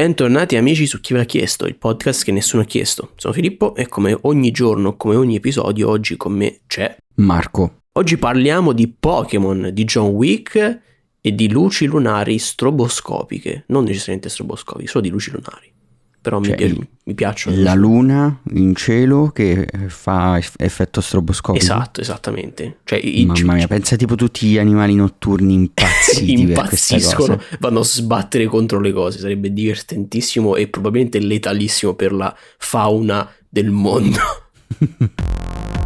Bentornati amici su Chi l'ha chiesto, il podcast che nessuno ha chiesto. Sono Filippo e come ogni giorno, come ogni episodio, oggi con me c'è Marco. Oggi parliamo di Pokémon, di John Wick e di luci lunari stroboscopiche. Non necessariamente stroboscopiche, solo di luci lunari però cioè, mi, mi, piacciono. La luna in cielo che fa effetto stroboscopico. Esatto, esattamente. Cioè, Mamma mia, pensa tipo tutti gli animali notturni impazziti impazziscono, vanno a sbattere contro le cose, sarebbe divertentissimo e probabilmente letalissimo per la fauna del mondo.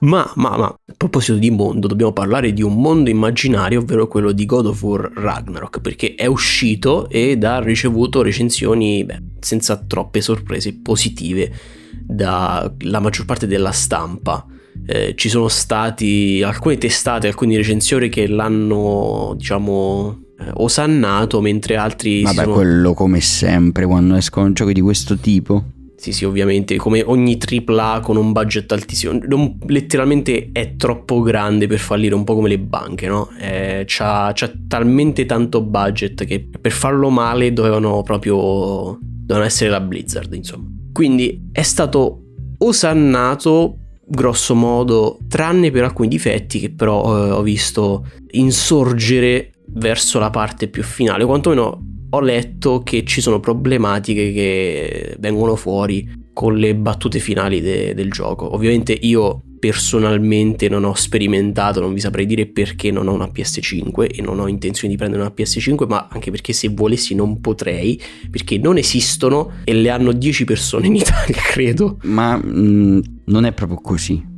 Ma, ma, ma, a proposito di mondo, dobbiamo parlare di un mondo immaginario, ovvero quello di God of War Ragnarok, perché è uscito ed ha ricevuto recensioni, beh, senza troppe sorprese, positive dalla maggior parte della stampa. Eh, ci sono stati alcune testate, alcuni recensori che l'hanno, diciamo, eh, osannato, mentre altri... Vabbè, sono... quello come sempre quando escono giochi di questo tipo. Sì, sì, ovviamente, come ogni AAA con un budget altissimo, non, letteralmente è troppo grande per fallire, un po' come le banche, no? Eh, c'ha, c'ha, talmente tanto budget che per farlo male dovevano proprio, dovevano essere la Blizzard, insomma. Quindi è stato osannato grosso modo, tranne per alcuni difetti che però eh, ho visto insorgere verso la parte più finale, quantomeno ho letto che ci sono problematiche che vengono fuori con le battute finali de- del gioco. Ovviamente io personalmente non ho sperimentato, non vi saprei dire perché non ho una PS5 e non ho intenzione di prendere una PS5, ma anche perché se volessi non potrei, perché non esistono e le hanno 10 persone in Italia, credo. Ma mh, mm, non è proprio così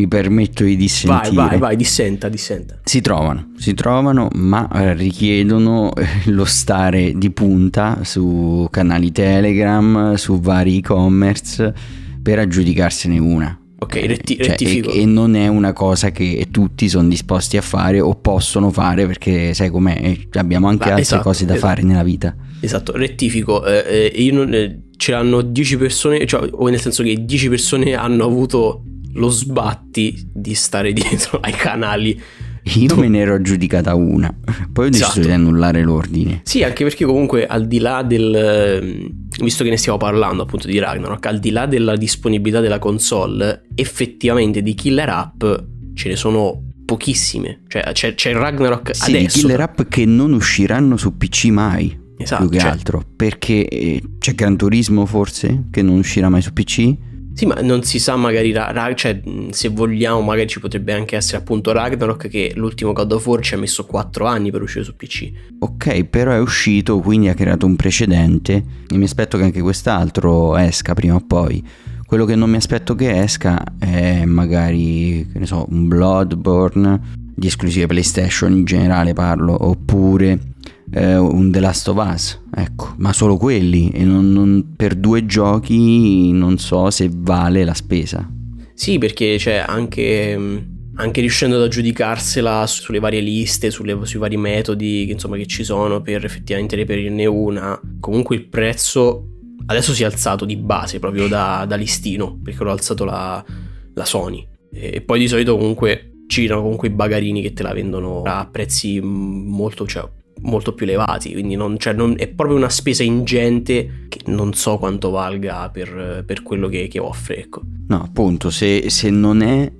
mi permetto di dissentire. Vai, vai, vai, dissenta, dissenta. Si trovano, si trovano, ma eh, richiedono eh, lo stare di punta su canali Telegram, su vari e-commerce per aggiudicarsene una. Ok, retti- cioè, rettifico. E, e, non è una cosa che tutti sono disposti a fare o possono fare perché sai com'è, eh, abbiamo anche ah, altre esatto, cose da esatto. fare nella vita. Esatto, rettifico. Eh, io non, eh, ce l'hanno 10 persone, cioè, o nel senso che 10 persone hanno avuto lo sbatti di stare dietro ai canali. Io me ne ero aggiudicata una, poi ho deciso esatto. di annullare l'ordine. Sì, anche perché comunque al di là del... Ehm, visto che ne stiamo parlando appunto di Ragnarok, al di là della disponibilità della console, effettivamente di killer app ce ne sono pochissime. Cioè c'è, c'è il Ragnarok sì, adesso. Sì, killer app che non usciranno su PC mai. Esatto. Più che cioè... altro. Perché eh, c'è Gran Turismo forse che non uscirà mai su PC sì, ma non si sa magari, cioè, se vogliamo magari ci potrebbe anche essere appunto Ragnarok che l'ultimo God of War ci ha messo 4 anni per uscire su PC. Ok, però è uscito, quindi ha creato un precedente e mi aspetto che anche quest'altro esca prima o poi. Quello che non mi aspetto che esca è magari, che ne so, un Bloodborne di esclusive PlayStation in generale parlo, oppure eh, un The Last of Us, ecco, ma solo quelli e non, non, per due giochi non so se vale la spesa. Sì, perché cioè, anche, anche riuscendo ad aggiudicarsela sulle varie liste, sulle, sui vari metodi che, insomma, che ci sono per effettivamente reperirne una, comunque il prezzo adesso si è alzato di base proprio da, da listino, perché l'ho alzato la, la Sony. E poi di solito comunque girano comunque i bagarini che te la vendono a prezzi molto, cioè, molto più elevati, quindi non, cioè non, è proprio una spesa ingente che non so quanto valga per, per quello che, che, offre. Ecco. No, appunto, se, se non è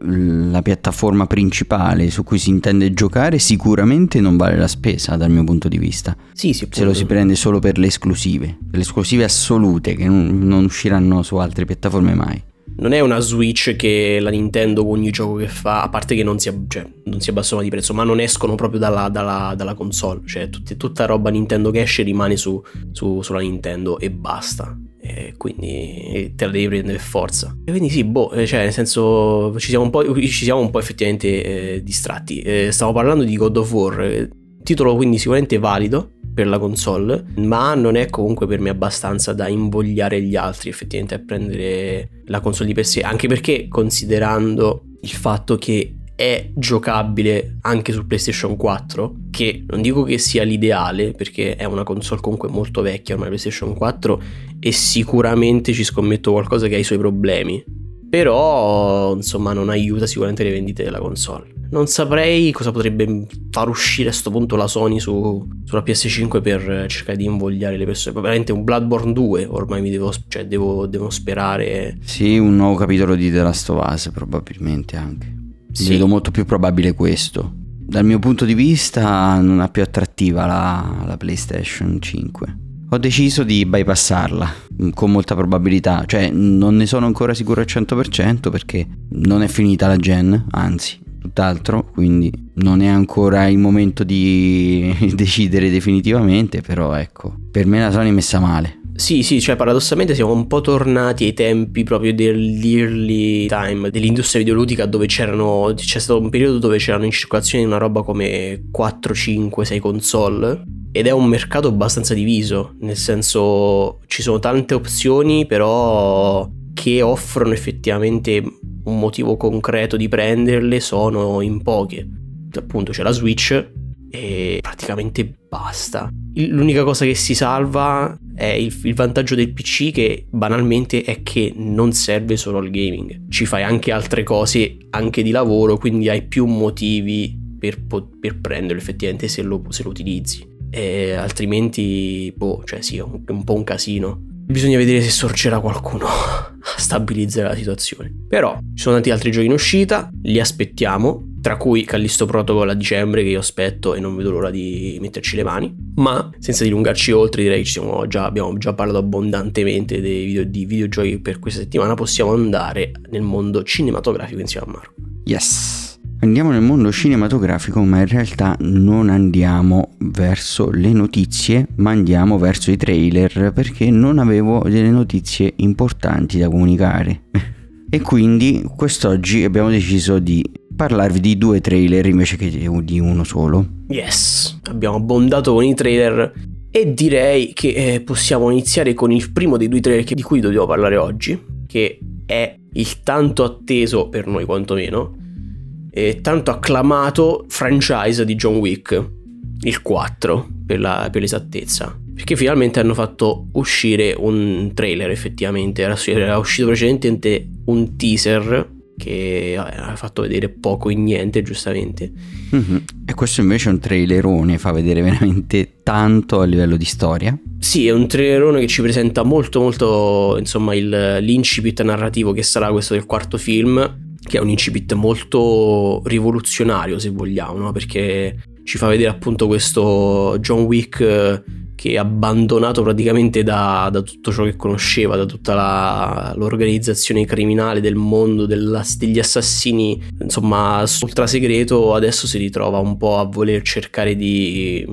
la piattaforma principale su cui si intende giocare sicuramente non vale la spesa dal mio punto di vista sì, sì, se lo si prende solo per le esclusive le esclusive assolute che non, non usciranno su altre piattaforme mai non è una Switch che la Nintendo con ogni gioco che fa, a parte che non si, cioè, non si abbassano di prezzo, ma non escono proprio dalla, dalla, dalla console, cioè tutti, tutta roba Nintendo che esce rimane su, su, sulla Nintendo e basta. E quindi te la devi prendere forza. E quindi sì, boh, eh, cioè nel senso ci siamo un po', ci siamo un po effettivamente eh, distratti. Eh, stavo parlando di God of War, eh, titolo quindi sicuramente valido, per la console, ma non è comunque per me abbastanza da invogliare gli altri effettivamente a prendere la console di per sé, anche perché considerando il fatto che è giocabile anche su PlayStation 4, che non dico che sia l'ideale, perché è una console comunque molto vecchia ormai PlayStation 4 e sicuramente ci scommetto qualcosa che ha i suoi problemi. però insomma non aiuta sicuramente le vendite della console. Non saprei cosa potrebbe far uscire a questo punto la Sony su, sulla PS5 per cercare di invogliare le persone. Probabilmente un Bloodborne 2, ormai mi devo, cioè devo, devo sperare. Sì, un nuovo capitolo di The Last of Us probabilmente anche. Sì. Vedo molto più probabile questo. Dal mio punto di vista non è più attrattiva la, la PlayStation 5 ho deciso di bypassarla con molta probabilità, cioè non ne sono ancora sicuro al 100% perché non è finita la gen, anzi, tutt'altro, quindi non è ancora il momento di decidere definitivamente, però ecco, per me la Sony è messa male. Sì, sì, cioè paradossalmente siamo un po' tornati ai tempi proprio dell'early time dell'industria videoludica dove c'erano, c'è stato un periodo dove c'erano in circolazione una roba come 4, 5, 6 console ed è un mercato abbastanza diviso, nel senso ci sono tante opzioni però che offrono effettivamente un motivo concreto di prenderle sono in poche. Appunto c'è la Switch e praticamente basta. L'unica cosa che si salva è il, il, vantaggio del PC che banalmente è che non serve solo al gaming, ci fai anche altre cose anche di lavoro, quindi hai più motivi per, per prenderlo effettivamente se lo, se lo utilizzi. E altrimenti, boh, cioè sì, è un, un po' un casino. Bisogna vedere se sorgerà qualcuno a stabilizzare la situazione. Però ci sono tanti altri giochi in uscita, li aspettiamo, tra cui Callisto Protocol a dicembre che io aspetto e non vedo l'ora di metterci le mani. Ma senza dilungarci oltre, direi che già, abbiamo già parlato abbondantemente video, di videogiochi per questa settimana. Possiamo andare nel mondo cinematografico insieme a Marco. Yes. Andiamo nel mondo cinematografico, ma in realtà non andiamo verso le notizie, ma andiamo verso i trailer perché non avevo delle notizie importanti da comunicare. e quindi quest'oggi abbiamo deciso di parlarvi di due trailer invece che di uno solo. Yes, abbiamo abbondato con i trailer e direi che eh, possiamo iniziare con il primo dei due trailer di cui dobbiamo parlare oggi, che è il tanto atteso per noi quantomeno e tanto acclamato franchise di John Wick, il 4 per, la, per l'esattezza. Perché finalmente hanno fatto uscire un trailer effettivamente, era, era uscito precedentemente un teaser che ha fatto vedere poco e niente giustamente. Mm-hmm. E questo invece è un trailerone, fa vedere veramente tanto a livello di storia. Sì, è un trailerone che ci presenta molto molto insomma il, l'incipit narrativo che sarà questo del quarto film che è un incipit molto rivoluzionario se vogliamo, no? perché ci fa vedere appunto questo John Wick eh, che è abbandonato praticamente da, da tutto ciò che conosceva, da tutta la, l'organizzazione criminale del mondo della, degli assassini, insomma, ultra segreto, adesso si ritrova un po' a voler cercare di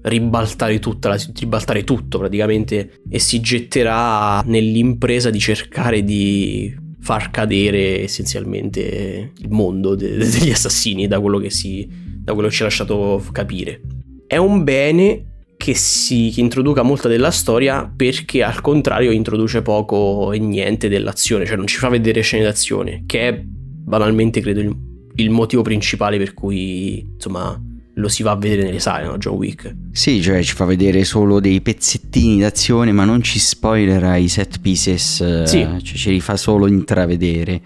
ribaltare, tutta la, ribaltare tutto praticamente e si getterà nell'impresa di cercare di far cadere essenzialmente il mondo de- degli assassini da quello che, si, da quello che ci ha lasciato capire. È un bene che, si, che introduca molta della storia perché al contrario introduce poco e niente dell'azione, cioè non ci fa vedere scene d'azione, che è banalmente credo il, il motivo principale per cui insomma lo si va a vedere nelle sale, no? John Wick. Sì, cioè ci fa vedere solo dei pezzettini d'azione, ma non ci spoilerà i set pieces, eh, sì. cioè ce li fa solo intravedere.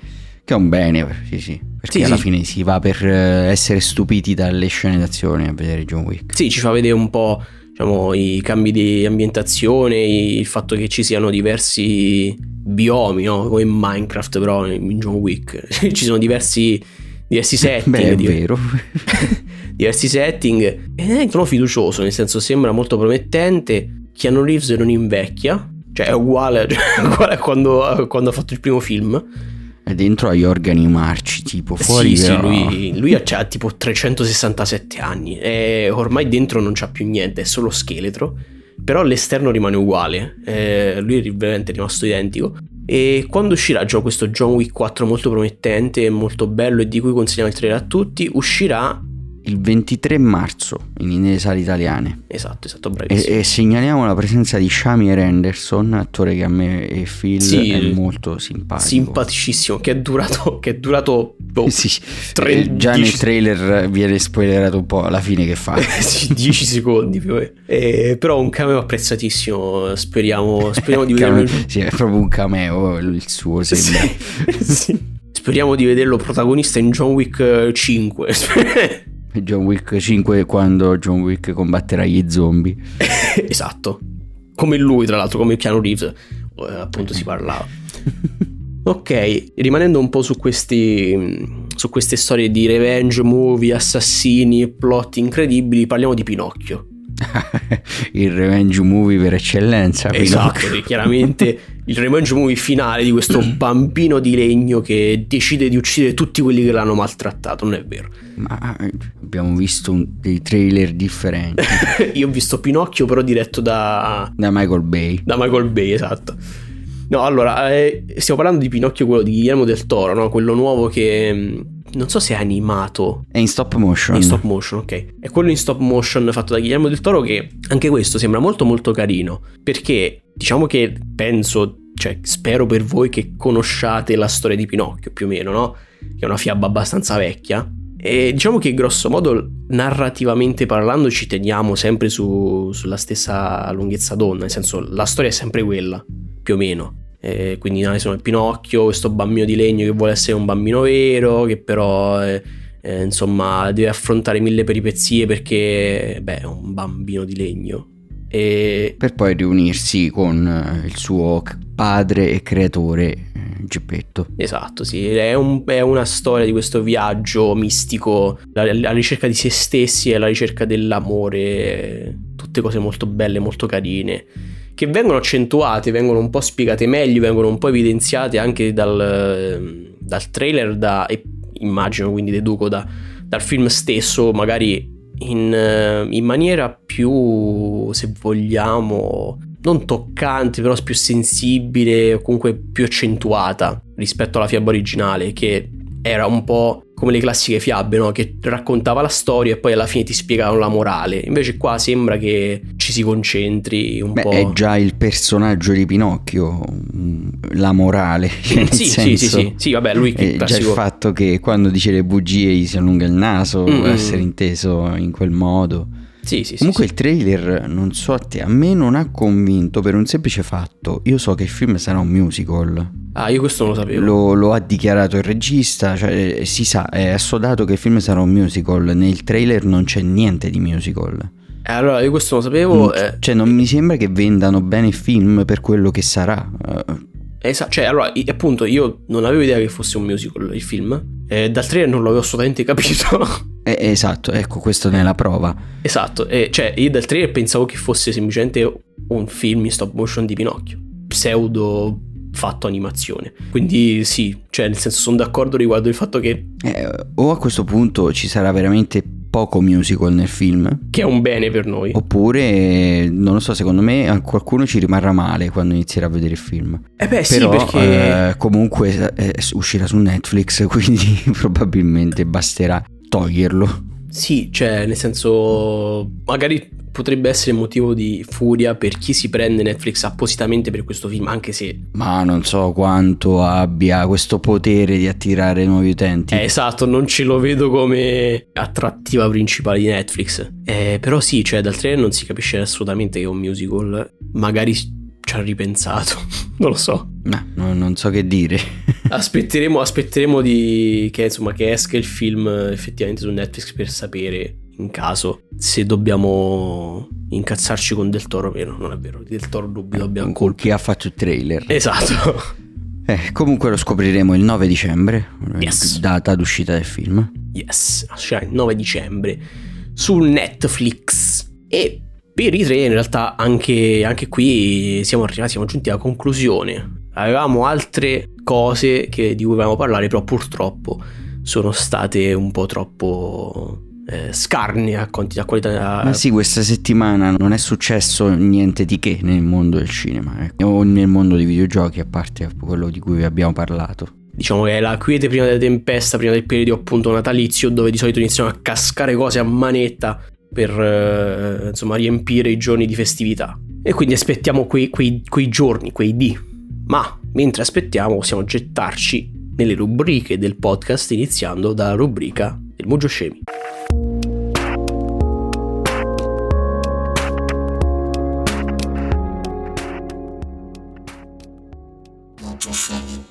Che è un bene, sì, sì. Perché sì, alla sì. fine si va per eh, essere stupiti dalle scene d'azione a vedere John Wick. Sì, ci fa vedere un po' diciamo, i cambi di ambientazione, il fatto che ci siano diversi biomi, no? come in Minecraft, però in John Wick. ci sono diversi, diversi set. Beh, è vero. diversi setting e sono fiducioso, nel senso sembra molto promettente. Keanu Reeves non invecchia, cioè è uguale, cioè, uguale a quando, quando ha fatto il primo film. E dentro ha gli organi marci, tipo fuori. Sì, però... sì, lui, lui ha tipo 367 anni e ormai dentro non c'ha più niente, è solo scheletro. Però l'esterno rimane uguale, eh, lui è veramente rimasto identico. E quando uscirà già questo John Wick 4 molto promettente, molto bello e di cui consigliamo il trailer a tutti, uscirà il 23 marzo in, nelle sale italiane. Esatto, esatto, E, bravissimo. e segnaliamo la presenza di Shamir Anderson, attore che a me e Phil Sì, è molto simpatico. Simpaticissimo, che è durato, che è durato boh, Sì, tre- eh, già dieci- nel trailer viene spoilerato un po' alla fine che fa. sì, 10 secondi più. Eh, però un cameo apprezzatissimo, speriamo, speriamo di vederlo. Sì, è proprio un cameo il suo sembra. Sì. Speriamo di vederlo protagonista in John Wick eh, 5. John Wick 5 quando John Wick combatterà gli zombie. esatto. Come lui, tra l'altro, come Keanu Reeves, eh, appunto si parlava. Ok, rimanendo un po' su questi su queste storie di revenge movie, assassini e plot incredibili, parliamo di Pinocchio. Il revenge movie per eccellenza. Esatto, che chiaramente il revenge movie finale di questo bambino di legno che decide di uccidere tutti quelli che l'hanno maltrattato, non è vero. Ma eh, abbiamo visto un- dei trailer differenti Io ho visto Pinocchio però diretto da, da Michael Bay. da Michael Bay, esatto. No, allora, eh, stiamo parlando di Pinocchio, quello di Guillermo del Toro, no? Quello nuovo che... mh, Non so se è animato È in stop motion. in stop motion, ok. È quello in stop motion fatto da Guillermo del Toro che anche questo sembra molto molto carino. Perché diciamo che penso, cioè spero per voi che conosciate la storia di Pinocchio più o meno, no? Che è una fiaba abbastanza vecchia. E diciamo che grosso modo narrativamente parlando ci teniamo sempre su- sulla stessa lunghezza d'onda, nel senso la storia è sempre quella, più o meno. Eh, quindi no, il Pinocchio, questo bambino di legno che vuole essere un bambino vero, che però eh, eh, insomma deve affrontare mille peripezie perché beh, è un bambino di legno. E Per poi riunirsi con eh, il suo padre e creatore eh, Geppetto. Esatto, sì, è, un- è una storia di questo viaggio mistico alla, ricerca di se stessi e alla ricerca dell'amore, tutte cose molto belle, molto carine, che vengono accentuate, vengono un po' spiegate meglio, vengono un po' evidenziate anche dal, dal trailer, da, e immagino quindi deduco da- dal film stesso, magari in, eh, in maniera più, se vogliamo, non toccante, però più sensibile o comunque più accentuata rispetto alla fiaba originale, che era un po' come le classiche fiabe, no? Che raccontava la storia e poi alla fine ti spiegavano la morale. Invece qua sembra che si concentri un Beh, po'. è già il personaggio di Pinocchio, mm, la morale. cioè, nel sì, sì, sì, senso, sì, sì, vabbè, lui che è già il fatto che quando dice le bugie gli si allunga il naso, Mm, può mm. essere inteso in quel modo. Sì, sì, sì, Comunque sì. il trailer, non so a te, a me non ha convinto per un semplice fatto. Io so che il film sarà un musical. Ah, io questo non lo sapevo. Lo, lo ha dichiarato il regista, cioè eh, si sa, è assodato che il film sarà un musical. Nel trailer non c'è niente di musical. Eh, allora, io questo lo sapevo. Eh, Cioè non mi sembra che vendano bene il film per quello che sarà. Eh, Esa- cioè, allora, appunto, io non avevo idea che fosse un musical il film. Eh, dal trailer non l'avevo assolutamente capito. eh, esatto, ecco, questo ne è la prova. esatto, eh, cioè, io dal trailer pensavo che fosse semplicemente un film in stop motion di Pinocchio. Pseudo fatto animazione. Quindi sì, cioè, nel senso, sono d'accordo riguardo il fatto che, Eh, o a questo punto ci sarà veramente poco musical nel film, che è un bene per noi. oppure, non lo so, secondo me qualcuno ci rimarrà male quando inizierà a vedere il film. Eh beh, sì, Però perché... eh, comunque eh, uscirà su Netflix, quindi probabilmente basterà toglierlo. Sì, cioè, nel senso, magari potrebbe essere motivo di furia per chi si prende Netflix appositamente per questo film, anche se Ma non so quanto abbia questo potere di attirare nuovi utenti. Eh, esatto, non ce lo vedo come attrattiva principale di Netflix. Eh, però sì, cioè dal trailer non si capisce assolutamente che è un musical. Magari ci ha ripensato, non lo so. No, no, non so che dire. Aspetteremo, aspetteremo di, che, insomma, che esca il film effettivamente su Netflix per sapere in caso se dobbiamo incazzarci con Del Toro meno. Non è vero, Del Toro dubito abbiamo Con colpa. chi ha fatto il trailer. Esatto. Eh, comunque lo scopriremo il 9 dicembre, eh, Yes. data d'uscita del film. Yes, uscirà il 9 dicembre su Netflix. E per i tre in realtà anche, anche qui siamo arrivati, siamo giunti alla conclusione. Avevamo altre cose che- di cui volevamo parlare, però purtroppo sono state un po' troppo eh, scarne a, quanti- a qualità... Ma sì, questa settimana non è successo niente di che nel mondo del cinema, ecco, o nel mondo dei videogiochi, a parte quello di cui vi abbiamo parlato. diciamo che è la quiete prima della tempesta, prima del periodo appunto natalizio, dove di solito iniziano a cascare cose a manetta per eh, insomma riempire i giorni di festività. E quindi aspettiamo quei, quei, quei giorni, quei dì. Ma mentre aspettiamo possiamo gettarci nelle rubriche del podcast iniziando dalla rubrica del Mugio Scemi.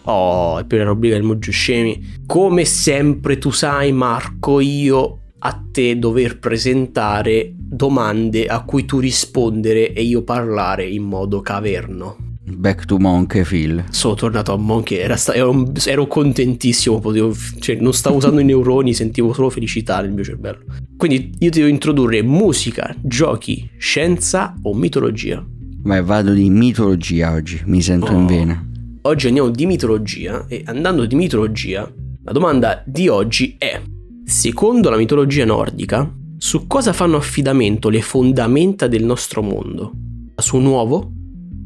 Oh, è per la rubrica del Moggio Scemi. Come sempre tu sai Marco, io a te dover presentare domande a cui tu rispondere e io parlare in modo caverno. Back to Monkey Phil. Sono tornato a Monkey, era sta- ero, ero, contentissimo, potevo, cioè, non stavo usando i neuroni, sentivo solo felicità nel mio cervello. Quindi io ti devo introdurre musica, giochi, scienza o mitologia. Beh, vado di mitologia oggi, mi sento oh. in vena. Oggi andiamo di mitologia e andando di mitologia, la domanda di oggi è, secondo la mitologia nordica, su cosa fanno affidamento le fondamenta del nostro mondo? Su un uovo?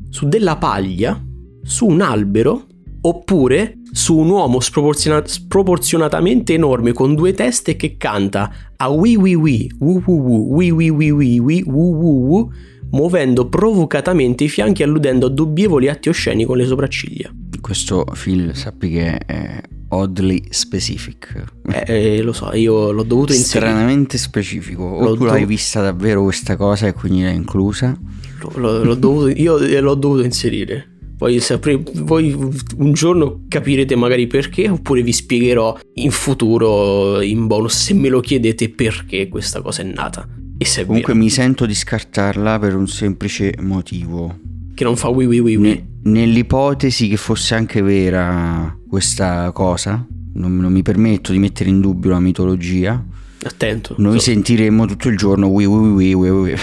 Su della paglia? Su un albero? Oppure su un uomo sproporziona- sproporzionatamente enorme con due teste che canta a wi wi wi, wu wu wu, wi wi wi wi, wi wu wu wu, muovendo provocatamente i fianchi alludendo a dubbievoli atti osceni con le sopracciglia. Questo film sappi che è oddly specific. Eh, eh, lo so, io l'ho dovuto inserire. Stranamente specifico. O l'ho tu l'hai vista davvero questa cosa e quindi l'hai inclusa? L'ho, l'ho dovuto, io l'ho dovuto inserire. Poi, sapre, voi un giorno capirete magari perché, oppure vi spiegherò in futuro in bonus se me lo chiedete perché questa cosa è nata. E se Comunque mi sento di scartarla per un semplice motivo. Che non fa wi wi wi wi. Ne, nell'ipotesi che fosse anche vera questa cosa, non, non, mi permetto di mettere in dubbio la mitologia. Attento. Noi so. sentiremo tutto il giorno wi wi wi wi wi.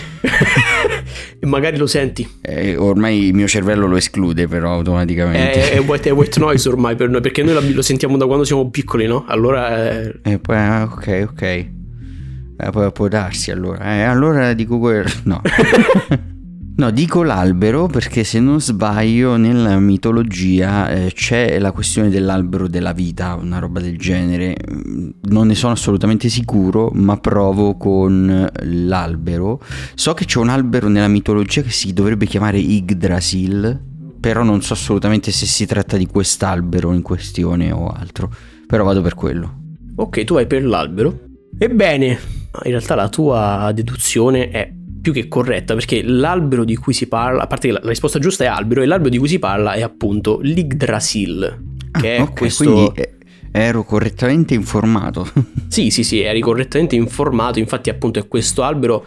E magari lo senti. Eh, ormai il mio cervello lo esclude però automaticamente. È, è, white, è white noise ormai per noi, perché noi lo sentiamo da quando siamo piccoli, no? Allora... È... Eh, poi, ah, ok, ok. Eh, può, può, darsi allora. Eh, allora dico quello. No. no, dico l'albero perché se non sbaglio nella mitologia eh, c'è la questione dell'albero della vita, una roba del genere. Mm, non ne sono assolutamente sicuro, ma provo con l'albero. So che c'è un albero nella mitologia che si dovrebbe chiamare Yggdrasil, però non so assolutamente se si tratta di quest'albero in questione o altro. Però vado per quello. Ok, tu vai per l'albero. Ebbene, in realtà la tua deduzione è più che corretta perché l'albero di cui si parla, a parte che la, risposta giusta è albero, e l'albero di cui si parla è appunto l'Yggdrasil, che ah, è okay, questo... Quindi ero correttamente informato. sì, sì, sì, eri correttamente informato, infatti appunto è questo albero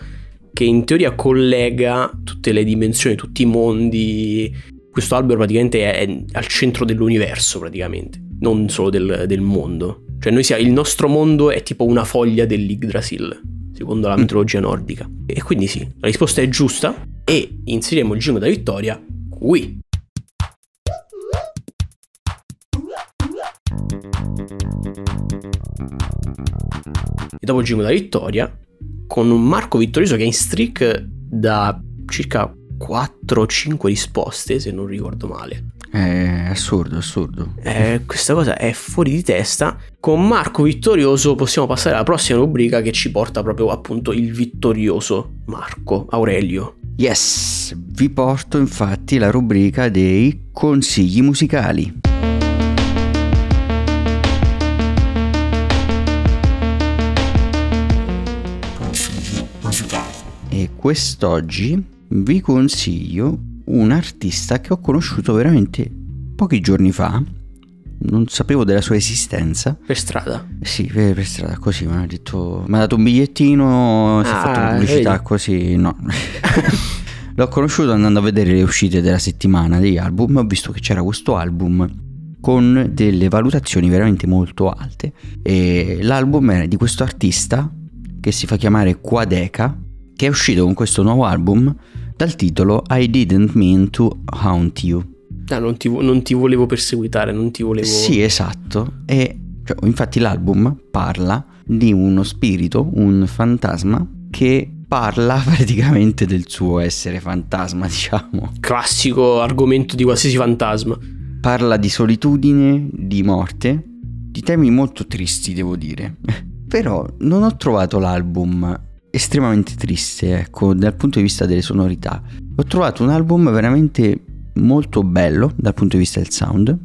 che in teoria collega tutte le dimensioni, tutti i mondi. Questo albero praticamente è, è al centro dell'universo, praticamente, non solo del, del mondo. Cioè noi siamo, il nostro mondo è tipo una foglia dell'Yggdrasil, secondo la mitologia nordica. E quindi sì, la risposta è giusta e inseriremo il giro da vittoria qui. E dopo il giro da vittoria, con un Marco vittorioso che è in streak da circa 4-5 risposte, se non ricordo male. È assurdo, assurdo. Eh, questa cosa è fuori di testa. Con Marco vittorioso possiamo passare alla prossima rubrica che ci porta proprio appunto il vittorioso Marco Aurelio. Yes, vi porto infatti la rubrica dei consigli musicali. E quest'oggi vi consiglio un artista che ho conosciuto veramente pochi giorni fa. Non sapevo della sua esistenza. Per strada? Sì, per, per strada, così mi ha detto. Mi ha dato un bigliettino, si è fatto ah, pubblicità vedi. così. No. L'ho conosciuto andando a vedere le uscite della settimana degli album. Ho visto che c'era questo album con delle valutazioni veramente molto alte. E l'album era di questo artista che si fa chiamare Quadeca, che è uscito con questo nuovo album dal titolo I Didn't Mean to Haunt You. Ah, non ti, non ti volevo perseguitare, non ti volevo... Sì, esatto. E cioè, infatti l'album parla di uno spirito, un fantasma, che parla praticamente del suo essere fantasma, diciamo. Classico argomento di qualsiasi fantasma. parla di solitudine, di morte, di temi molto tristi devo dire. Però non ho trovato l'album estremamente triste, ecco, dal punto di vista delle sonorità. Ho trovato un album veramente molto bello dal punto di vista del sound,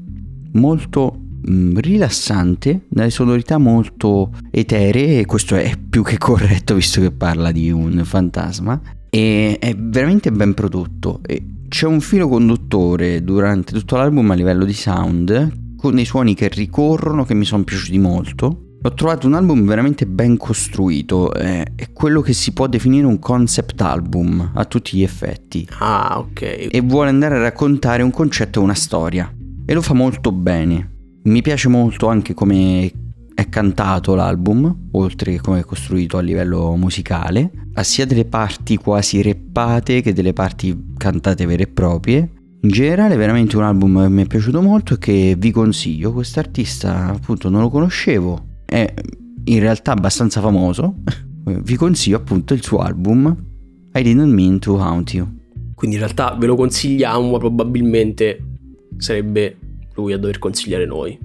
molto mh, mm, rilassante, dalle sonorità molto eteree, e questo è più che corretto visto che parla di un fantasma, e è veramente ben prodotto. E c'è un filo conduttore durante tutto l'album a livello di sound, con dei suoni che ricorrono che mi sono piaciuti molto ho trovato un album veramente ben costruito, è, è quello che si può definire un concept album a tutti gli effetti. Ah, ok. E vuole andare a raccontare un concetto e una storia. E lo fa molto bene. Mi piace molto anche come è cantato l'album, oltre che come è costruito a livello musicale. Ha sia delle parti quasi reppate che delle parti cantate vere e proprie. In generale è veramente un album che mi è piaciuto molto e che vi consiglio. Quest'artista appunto non lo conoscevo, è in realtà abbastanza famoso, vi consiglio appunto il suo album I Didn't Mean to Haunt You. Quindi in realtà ve lo consigliamo, ma probabilmente sarebbe lui a dover consigliare noi,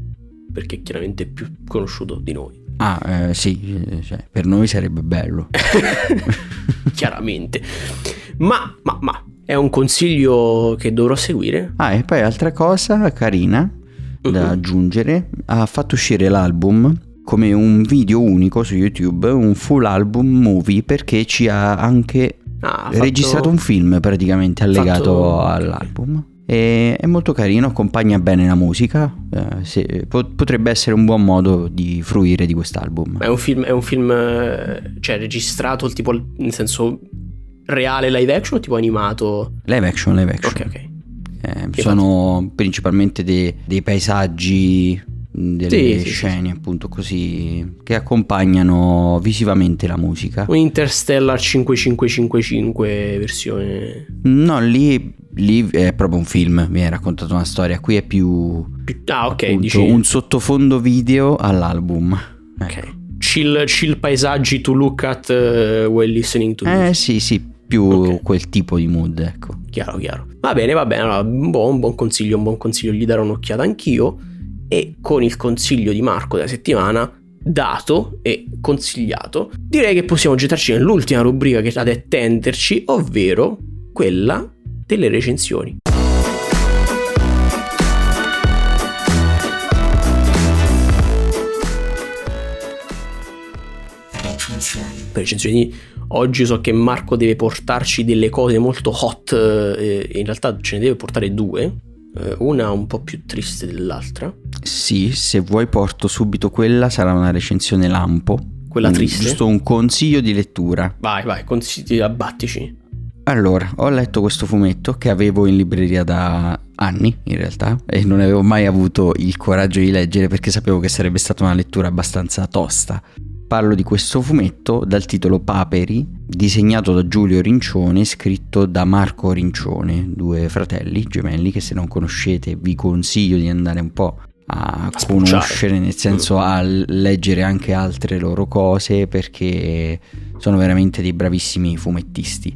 perché è chiaramente più conosciuto di noi. Ah, eh, sì, cioè, per noi sarebbe bello. chiaramente. Ma, ma, ma, è un consiglio che dovrò seguire. Ah, e poi altra cosa carina da uh-huh. aggiungere, ha fatto uscire l'album come un video unico su YouTube, un full album movie perché ci ha anche ah, registrato un film praticamente allegato fatto... all'album. E è molto carino, accompagna bene la musica, eh, se, potrebbe essere un buon modo di fruire di quest'album. È un film, è un film eh, cioè registrato tipo nel senso reale live action o tipo animato? Live action, live action. Ok, ok. Eh, sono fatto... principalmente dei, dei paesaggi delle sì, scene sì, appunto così che accompagnano visivamente la musica. Un Interstellar 5555 versione. No, lì, lì è proprio un film, viene raccontata una storia, qui è più, più ah, ok, appunto, dici... un sottofondo video all'album. Ok. Ecco. Chill, chill paesaggi to look at uh, while listening to Eh sì, sì, più okay. quel tipo di mood, ecco. Chiaro, chiaro. Va bene, va bene, allora, un, buon, un buon consiglio, un buon consiglio, gli darò un'occhiata anch'io e con il consiglio di Marco della settimana dato e consigliato, direi che possiamo gettarci nell'ultima rubrica che ha da attenderci, ovvero quella delle recensioni. Recensioni oggi so che Marco deve portarci delle cose molto hot, eh, in realtà ce ne deve portare due, una un po' più triste dell'altra. Sì, se vuoi porto subito quella, sarà una recensione lampo. Quella triste? Giusto un consiglio di lettura. Vai, vai, consigli, abbattici. Allora, ho letto questo fumetto che avevo in libreria da anni in realtà e non avevo mai avuto il coraggio di leggere perché sapevo che sarebbe stata una lettura abbastanza tosta. Parlo di questo fumetto dal titolo Paperi, disegnato da Giulio Rincione, scritto da Marco Rincione, due fratelli gemelli che se non conoscete vi consiglio di andare un po' a, a conoscere, nel senso a leggere anche altre loro cose perché sono veramente dei bravissimi fumettisti.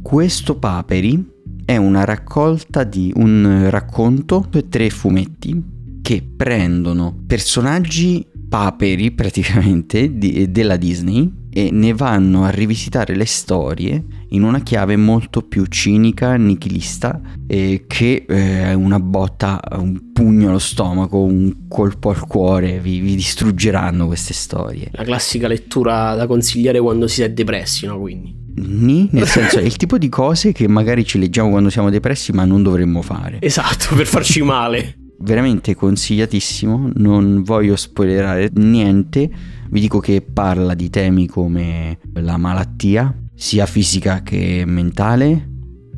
Questo Paperi è una raccolta di un racconto e tre fumetti che prendono personaggi paperi praticamente di, della Disney e ne vanno a rivisitare le storie in una chiave molto più cinica, nichilista, eh, che eh, una botta, un pugno allo stomaco, un colpo al cuore, vi, vi, distruggeranno queste storie. La classica lettura da consigliare quando si è depressi, no? Quindi. Ni, nel senso è il tipo di cose che magari ci leggiamo quando siamo depressi ma non dovremmo fare. Esatto, per farci male veramente consigliatissimo, non voglio spoilerare niente, vi dico che parla di temi come la malattia, sia fisica che mentale,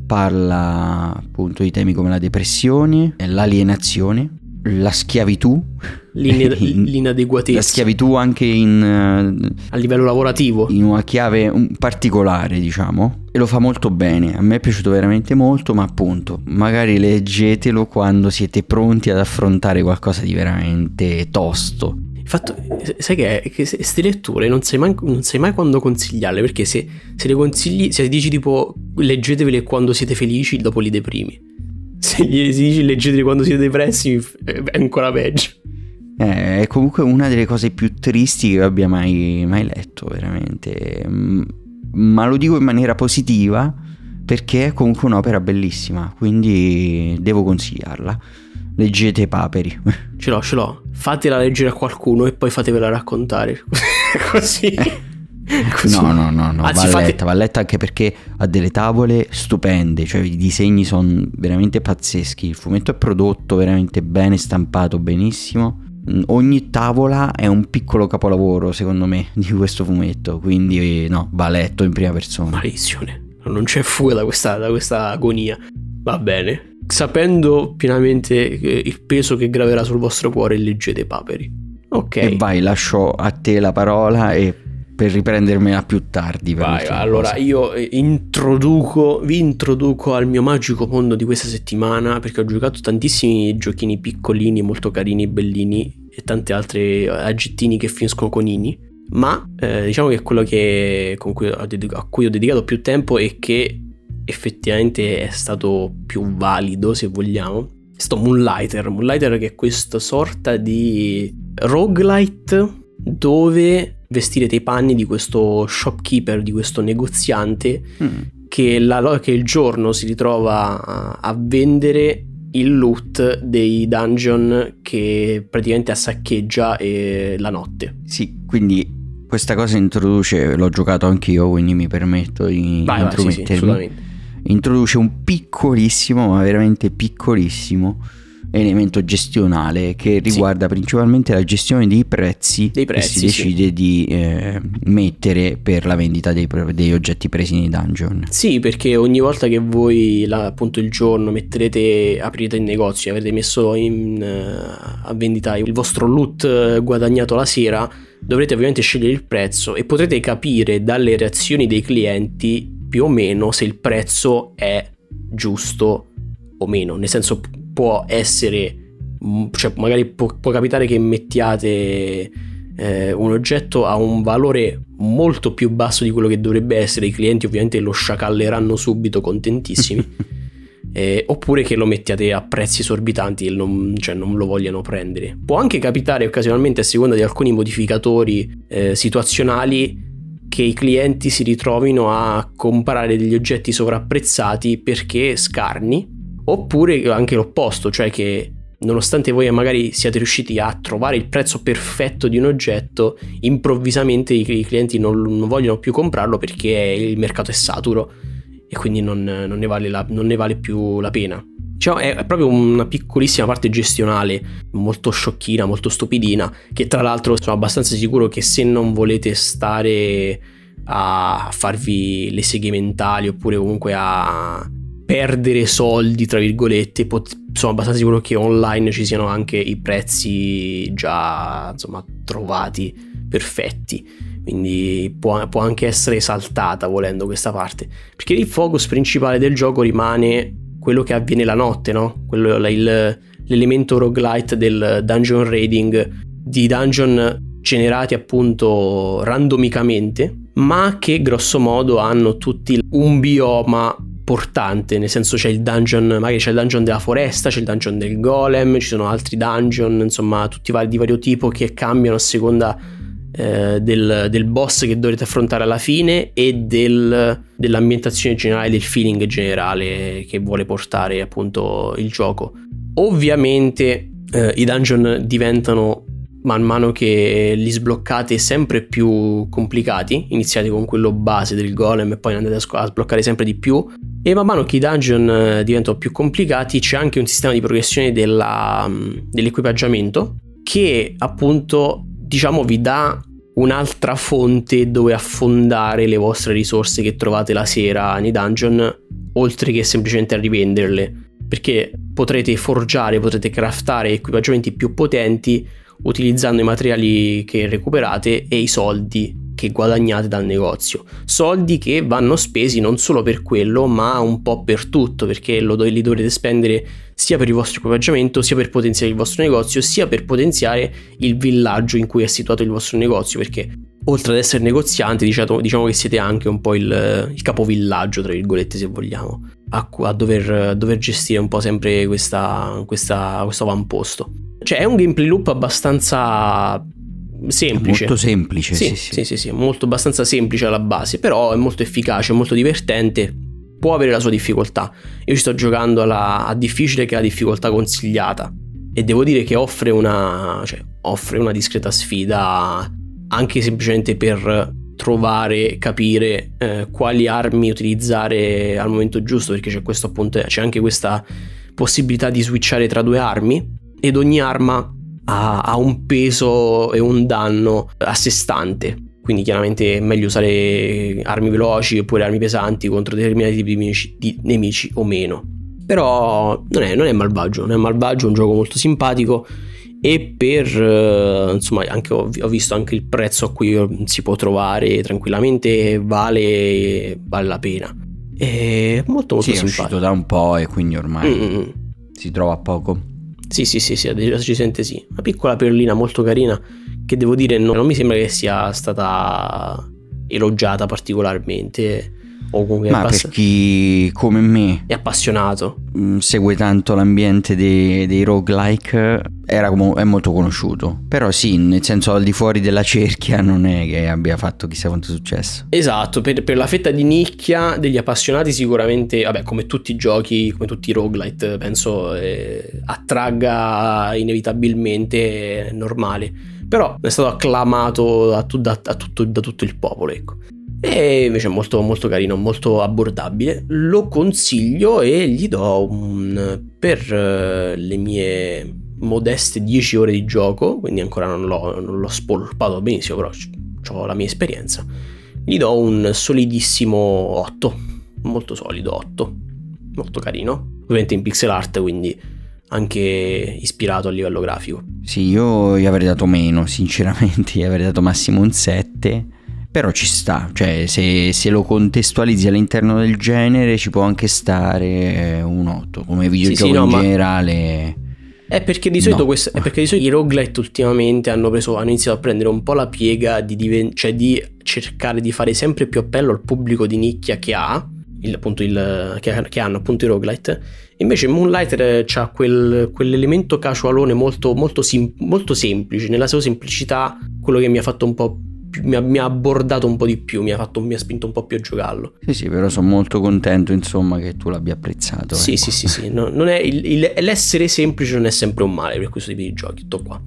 parla appunto di temi come la depressione, l'alienazione, la schiavitù. L'ine- l'inadeguatezza. La schiavitù anche in, a livello lavorativo. In una chiave particolare, diciamo. E lo fa molto bene. A me è piaciuto veramente molto, ma appunto, magari leggetelo quando siete pronti ad affrontare qualcosa di veramente tosto. Fatto, sai che, che queste letture non sai, mai, non sai, mai, quando consigliarle, perché se, se le consigli, se dici tipo leggetevele quando siete felici, dopo li deprimi. se gli si dice leggeteli quando siete depressi è ancora peggio. Eh, è comunque una delle cose più tristi che abbia mai, mai letto, veramente. Mm, ma lo dico in maniera positiva perché è comunque un'opera bellissima, quindi devo consigliarla. Leggete Paperi. Ce l'ho, ce l'ho. Fatela leggere a qualcuno e poi fatevela raccontare. Così. Così. No, no, no, no. Anzi, va, fate... letta, va letta anche perché ha delle tavole stupende, cioè i disegni sono veramente pazzeschi, il fumetto è prodotto veramente bene, stampato benissimo. Ogni tavola è un piccolo capolavoro, secondo me, di questo fumetto, quindi no, va letto in prima persona. Maledizione, non c'è fuga da questa, da questa agonia. Va bene. Sapendo pienamente il peso che graverà sul vostro cuore, leggete Paperi. Ok. E vai, lascio a te la parola e per riprendermela più tardi. Vai, allora cose. io eh, introduco, vi introduco al mio magico mondo di questa settimana perché ho giocato tantissimi giochini piccolini, molto carini, bellini e tanti altri aggettini che finiscono con ini. Ma eh, diciamo che quello che, cui dedico, a cui ho dedicato più tempo e che effettivamente è stato più valido, se vogliamo, è stato Moonlighter. Moonlighter che è questa sorta di roguelite dove vestire i panni di questo shopkeeper, di questo negoziante mm. che, la, che, il giorno si ritrova a, a, vendere il loot dei dungeon che praticamente assaccheggia eh, la notte. Sì, quindi questa cosa introduce, l'ho giocato anch'io, quindi mi permetto di vai, intromettermi. Vai, sì, sì, introduce un piccolissimo, ma veramente piccolissimo elemento gestionale che riguarda sì. principalmente la gestione dei prezzi, dei prezzi che si decide sì. di eh, mettere per la vendita dei, degli oggetti presi nei dungeon. Sì, perché ogni volta che voi la, appunto il giorno metterete, aprite il negozio, avete messo in, uh, a vendita il vostro loot eh, guadagnato la sera, dovrete ovviamente scegliere il prezzo e potrete capire dalle reazioni dei clienti più o meno se il prezzo è giusto o meno, nel senso può essere, mm, cioè magari può, può capitare che mettiate eh, un oggetto a un valore molto più basso di quello che dovrebbe essere, i clienti ovviamente lo sciacalleranno subito contentissimi. Eh, oppure che lo mettiate a prezzi esorbitanti e non, cioè non, lo vogliano prendere. Può anche capitare occasionalmente a seconda di alcuni modificatori eh, situazionali che i clienti si ritrovino a comprare degli oggetti sovrapprezzati perché scarni Oppure anche l'opposto, cioè che nonostante voi magari siate riusciti a trovare il prezzo perfetto di un oggetto, improvvisamente i, clienti non, non vogliono più comprarlo perché il mercato è saturo e quindi non, non, ne, vale la, non ne, vale più la pena. Diciamo, è proprio una piccolissima parte gestionale, molto sciocchina, molto stupidina, che tra l'altro sono abbastanza sicuro che se non volete stare a farvi le seghe mentali oppure comunque a perdere soldi, tra virgolette, pot- sono abbastanza sicuro che online ci siano anche i prezzi già insomma trovati perfetti. Quindi può, può anche essere saltata volendo questa parte. Perché il focus principale del gioco rimane quello che avviene la notte, no? Quello, il, l'elemento roguelite del dungeon raiding di dungeon generati appunto randomicamente, ma che grosso modo hanno tutti un bioma importante, nel senso c'è il dungeon, magari c'è il dungeon della foresta, c'è il dungeon del golem, ci sono altri dungeon, insomma tutti vari, di vario tipo che cambiano a seconda eh, del, del, boss che dovrete affrontare alla fine e del, dell'ambientazione generale, del feeling generale che vuole portare appunto il gioco. Ovviamente eh, i dungeon diventano man mano che li sbloccate sempre più complicati, iniziate con quello base del golem e poi andate a sbloccare sempre di più e man mano che i dungeon eh, diventano più complicati c'è anche un sistema di progressione della, mm, dell'equipaggiamento che appunto diciamo vi dà un'altra fonte dove affondare le vostre risorse che trovate la sera nei dungeon oltre che semplicemente a rivenderle. Perché potrete forgiare, potrete craftare equipaggiamenti più potenti utilizzando i materiali che recuperate e i soldi che guadagnate dal negozio. Soldi che vanno spesi non solo per quello, ma un po' per tutto, perché lo, li dovrete spendere sia per il vostro equipaggiamento, sia per potenziare il vostro negozio, sia per potenziare il villaggio in cui è situato il vostro negozio, perché oltre ad essere negozianti, diciamo, diciamo che siete anche un po' il, il capovillaggio, tra virgolette, se vogliamo. a, a dover, dover, gestire un po' sempre questa, questa, questo avamposto. Cioè è un gameplay loop abbastanza semplice. Molto semplice, sì sì, sì. sì, sì, sì, molto abbastanza semplice alla base, però è molto efficace, molto divertente. Può avere la sua difficoltà. Io ci sto giocando alla, a difficile che è la difficoltà consigliata. E devo dire che offre una, cioè, offre una discreta sfida anche semplicemente per trovare, capire eh, quali armi utilizzare al momento giusto, perché c'è questo appunto, c'è anche questa possibilità di switchare tra due armi ed ogni arma ha, ha un peso e un danno a sé stante. Quindi chiaramente è meglio usare armi veloci oppure armi pesanti contro determinati tipi di nemici, di nemici o meno. Però non è, non è malvagio, non è malvagio, è un gioco molto simpatico e per eh, insomma anche ho, ho, visto anche il prezzo a cui si può trovare tranquillamente vale, vale la pena è molto molto sì, simpatico è uscito da un po' e quindi ormai Mm-mm. si trova poco sì sì sì, sì ci sente sì. Una piccola perlina molto carina che devo dire non, non mi sembra che sia stata elogiata particolarmente o comunque Ma pass- per chi come me è appassionato, mm, segue tanto l'ambiente dei, dei roguelike, era come, è molto conosciuto. Però sì, nel senso al di fuori della cerchia non è che abbia fatto chissà quanto successo. Esatto, per, per la fetta di nicchia degli appassionati sicuramente, vabbè, come tutti i giochi, come tutti i roguelite, penso eh, attragga inevitabilmente, è normale. Però è stato acclamato da, da, da, tutto, da tutto il popolo, ecco. E invece è molto, molto carino, molto abbordabile. Lo consiglio e gli do un per eh, le mie modeste 10 ore di gioco, quindi ancora non l'ho, non l'ho spolpato benissimo, però ho la mia esperienza. Gli do un solidissimo 8, molto solido 8, molto carino. Ovviamente in pixel art, quindi anche ispirato a livello grafico. Sì, io gli avrei dato meno, sinceramente, gli avrei dato massimo un 7 però ci sta, cioè se, se, lo contestualizzi all'interno del genere ci può anche stare un 8, come videogioco sì, sì, no, in generale. È perché di solito, no. questo, è perché di solito i roguelite ultimamente hanno, preso, hanno, iniziato a prendere un po' la piega di, diven- cioè di cercare di fare sempre più appello al pubblico di nicchia che ha, il, appunto il, che, che, hanno appunto i roguelite. Invece Moonlighter ha quel, quell'elemento casualone molto, molto, sim- molto semplice, nella sua semplicità, quello che mi ha fatto un po' mi ha, mi ha, abbordato un po' di più, mi ha, fatto, mi ha, spinto un po' più a giocarlo. Sì, sì, però sono molto contento, insomma, che tu l'abbia apprezzato. Sì, ecco. sì, sì, sì. No, il, il, l'essere semplice non è sempre un male per questo tipo di giochi, tutto qua.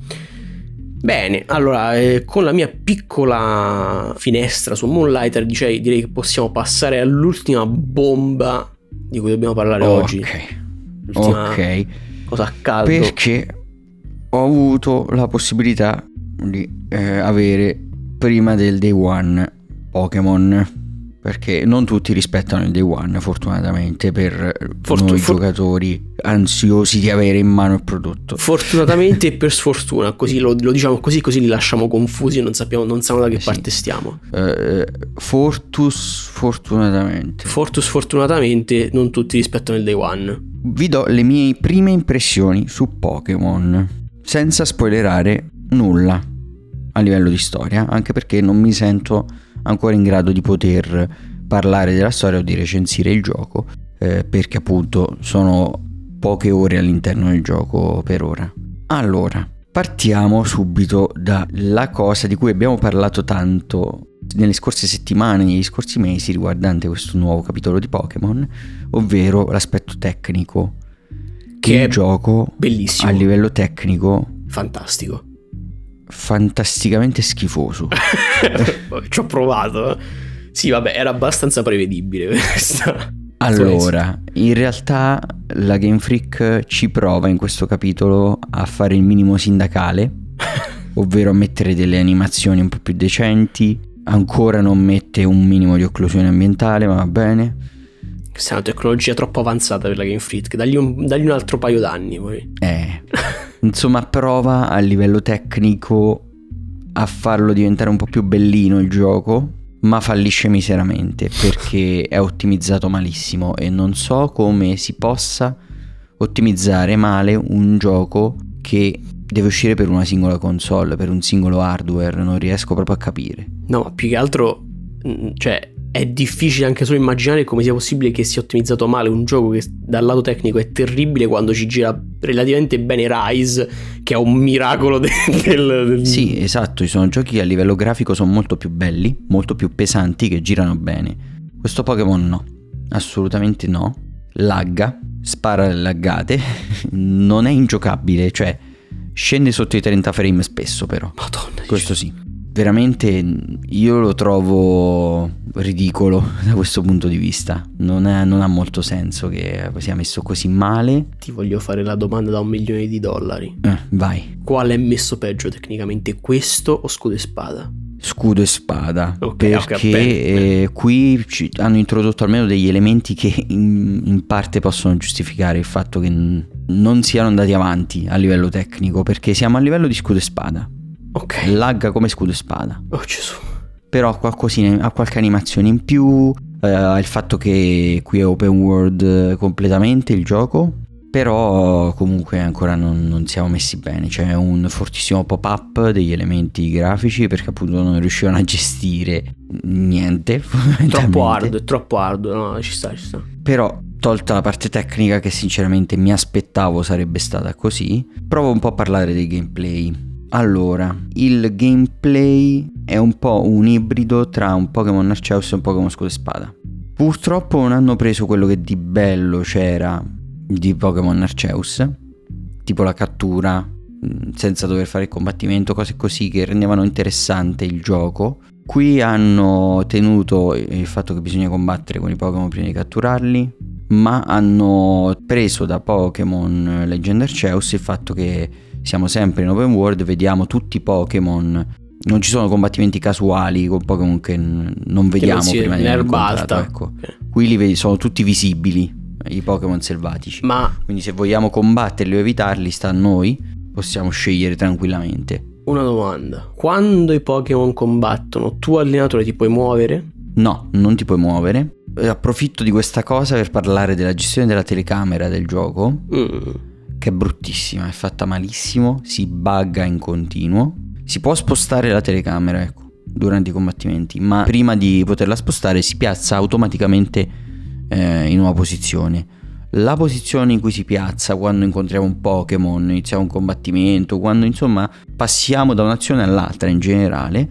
Bene, allora, eh, con la mia piccola finestra su Moonlighter, direi, direi che possiamo passare all'ultima bomba di cui dobbiamo parlare okay. oggi. L'ultima ok. Cosa accade? Perché ho avuto la possibilità di eh, avere prima del day one Pokémon perché non tutti rispettano il day one fortunatamente per Fortun- noi for- giocatori ansiosi di avere in mano il prodotto. Fortunatamente e per sfortuna così lo, lo, diciamo così così li lasciamo confusi e non sappiamo non sappiamo da che sì. parte stiamo. Uh, Fortus fortunatamente. Fortus fortunatamente non tutti rispettano il day one. Vi do le mie prime impressioni su Pokémon senza spoilerare nulla a livello di storia, anche perché non mi sento ancora in grado di poter parlare della storia o di recensire il gioco, eh, perché appunto sono poche ore all'interno del gioco per ora. Allora, partiamo subito dalla cosa di cui abbiamo parlato tanto nelle scorse settimane, negli scorsi mesi riguardante questo nuovo capitolo di Pokémon, ovvero l'aspetto tecnico. Che il gioco bellissimo. a livello tecnico fantastico fantasticamente schifoso. Ci ho provato. Sì, vabbè, era abbastanza prevedibile questa. Allora, in realtà la Game Freak ci prova in questo capitolo a fare il minimo sindacale, ovvero a mettere delle animazioni un po' più decenti, ancora non mette un minimo di occlusione ambientale, ma va bene. Questa è una tecnologia troppo avanzata per la Game Freak, dagli un, dagli un altro paio d'anni poi. Eh. Insomma, prova a livello tecnico a farlo diventare un po' più bellino il gioco, ma fallisce miseramente perché è ottimizzato malissimo e non so come si possa ottimizzare male un gioco che deve uscire per una singola console, per un singolo hardware, non riesco proprio a capire. No, ma più che altro, mm, cioè, è difficile anche solo immaginare come sia possibile che sia ottimizzato male un gioco che dal lato tecnico è terribile quando ci gira relativamente bene Rise, che è un miracolo del... del... Sì, esatto, ci sono giochi che a livello grafico sono molto più belli, molto più pesanti, che girano bene. Questo Pokémon no, assolutamente no. Lagga, spara le laggate, non è ingiocabile, cioè scende sotto i 30 frame spesso però. Madonna. Questo sì veramente io lo trovo ridicolo da questo punto di vista. Non, è, non, ha molto senso che sia messo così male. Ti voglio fare la domanda da un milione di dollari. Eh, vai. Qual è messo peggio tecnicamente, questo o scudo e spada? Scudo e spada. Okay, perché okay, eh, qui hanno introdotto almeno degli elementi che in, in parte possono giustificare il fatto che non siano andati avanti a livello tecnico. Perché siamo a livello di scudo e spada Ok. Lagga come scudo e spada. Oh Gesù. Però ha qualcosina, ha qualche animazione in più. Eh, il fatto che qui è open world completamente il gioco. Però comunque ancora non, non, siamo messi bene. C'è un fortissimo pop-up degli elementi grafici perché appunto non riuscivano a gestire niente. Troppo hard, troppo hard, no, ci sta, ci sta. Però tolta la parte tecnica che sinceramente mi aspettavo sarebbe stata così, provo un po' a parlare dei gameplay. Allora, il gameplay è un po' un ibrido tra un Pokémon Arceus e un Pokémon Scudo e Spada. Purtroppo non hanno preso quello che di bello c'era di Pokémon Arceus, tipo la cattura, mm, senza dover fare il combattimento, cose così che rendevano interessante il gioco. Qui hanno tenuto il fatto che bisogna combattere con i Pokémon prima di catturarli, ma hanno preso da Pokémon Legend Arceus il fatto che siamo sempre in open world, vediamo tutti i Pokémon. Non ci sono combattimenti casuali con Pokémon che non vediamo che prima di incontrato, ecco. Okay. Qui li vedi, sono tutti visibili i Pokémon selvatici. Ma quindi se vogliamo combatterli o evitarli sta a noi, possiamo scegliere tranquillamente. Una domanda. Quando i Pokémon combattono, tu allenatore ti puoi muovere? No, non ti puoi muovere. Approfitto di questa cosa per parlare della gestione della telecamera del gioco. Mm che è bruttissima, è fatta malissimo, si bugga in continuo. Si può spostare la telecamera, ecco, durante i combattimenti, ma prima di poterla spostare si piazza automaticamente eh, in una posizione. La posizione in cui si piazza quando incontriamo un Pokémon, iniziamo un combattimento, quando insomma passiamo da un'azione all'altra in generale,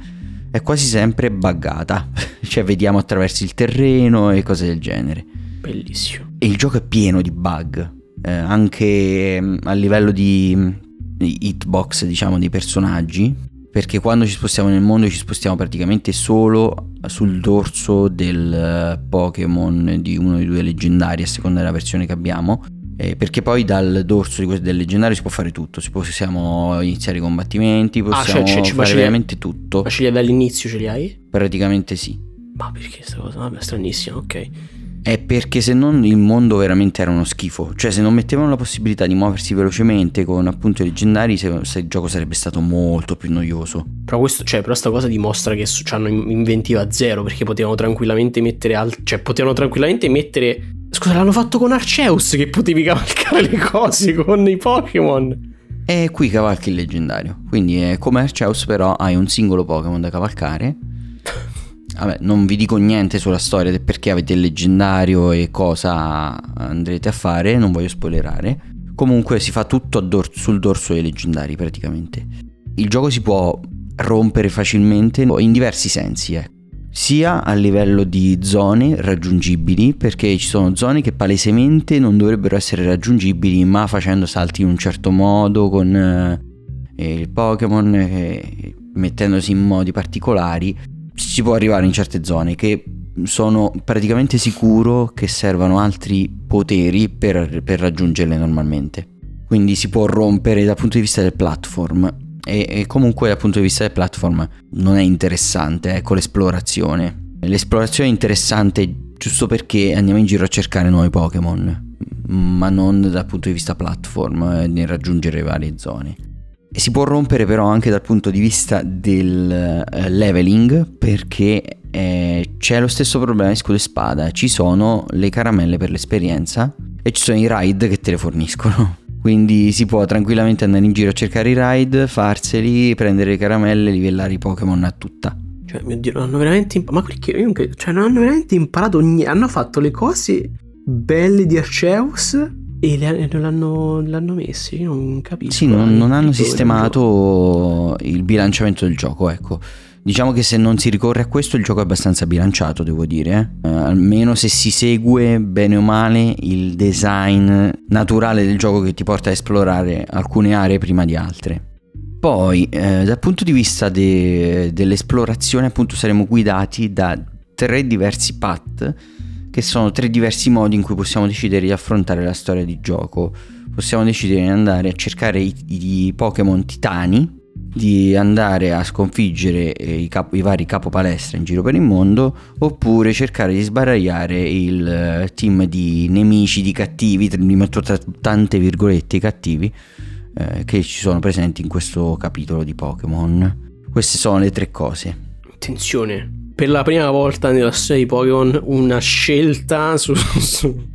è quasi sempre buggata. cioè vediamo attraverso il terreno e cose del genere. Bellissimo. E il gioco è pieno di bug eh, anche mm, a livello di, di hitbox, diciamo, dei personaggi. Perché quando ci spostiamo nel mondo ci spostiamo praticamente solo sul dorso del eh, Pokémon di uno dei due leggendari, a seconda della versione che abbiamo. Eh, perché poi dal dorso di del leggendario si può fare tutto, si possiamo iniziare i combattimenti, ah, possiamo ah, cioè, fare veramente tutto. Ma ce li hai dall'inizio, ce li hai? Praticamente sì. Ma perché questa cosa? Vabbè, stranissima, ok è perché se non il mondo veramente era uno schifo. Cioè, se non mettevano la possibilità di muoversi velocemente con appunto i leggendari, se, se il gioco sarebbe stato molto più noioso. Però questo, cioè, però sta cosa dimostra che hanno inventiva zero. Perché potevano tranquillamente mettere al- Cioè, potevano tranquillamente mettere. Scusa, l'hanno fatto con Arceus che potevi cavalcare le cose con i Pokémon. E qui cavalchi il leggendario. Quindi è come Arceus, però hai un singolo Pokémon da cavalcare. Vabbè, non vi dico niente sulla storia del perché avete il leggendario e cosa andrete a fare, non voglio spoilerare. Comunque si fa tutto dor- sul dorso dei leggendari praticamente. Il gioco si può rompere facilmente in diversi sensi, eh. sia a livello di zone raggiungibili, perché ci sono zone che palesemente non dovrebbero essere raggiungibili, ma facendo salti in un certo modo con eh, il Pokémon, eh, mettendosi in modi particolari, si può arrivare in certe zone che sono praticamente sicuro che servano altri poteri per, per raggiungerle normalmente. Quindi si può rompere dal punto di vista del platform. E, e comunque dal punto di vista del platform non è interessante, ecco l'esplorazione. L'esplorazione è interessante giusto perché andiamo in giro a cercare nuovi Pokémon, ma non dal punto di vista platform, eh, nel raggiungere varie zone. Si può rompere però anche dal punto di vista del uh, leveling perché eh, c'è lo stesso problema di scudo e spada, ci sono le caramelle per l'esperienza e ci sono i ride che te le forniscono. Quindi si può tranquillamente andare in giro a cercare i ride, farseli, prendere le caramelle, livellare i Pokémon a tutta. Cioè, mio Dio, non hanno veramente imparato. Ma perché? Comunque, cioè, non hanno veramente imparato niente. Hanno fatto le cose belle di Arceus e le, l'hanno, l'hanno messi. Io non capisco. Sì, non, non hanno sistemato il bilanciamento del gioco, ecco. Diciamo che se non si ricorre a questo il gioco è abbastanza bilanciato, devo dire. Eh? Eh, almeno se si segue bene o male il design naturale del gioco che ti porta a esplorare alcune aree prima di altre. Poi, eh, dal punto di vista de- dell'esplorazione, appunto, saremo guidati da tre diversi path, che sono tre diversi modi in cui possiamo decidere di affrontare la storia di gioco. Possiamo decidere di andare a cercare i, i Pokémon titani, di andare a sconfiggere eh, i, capo, i, vari capopalestra in giro per il mondo oppure cercare di sbaragliare il eh, team di nemici, di cattivi, li metto tra tante virgolette i cattivi eh, che ci sono presenti in questo capitolo di Pokémon. Queste sono le tre cose. Attenzione, per la prima volta nella storia di Pokémon una scelta su, su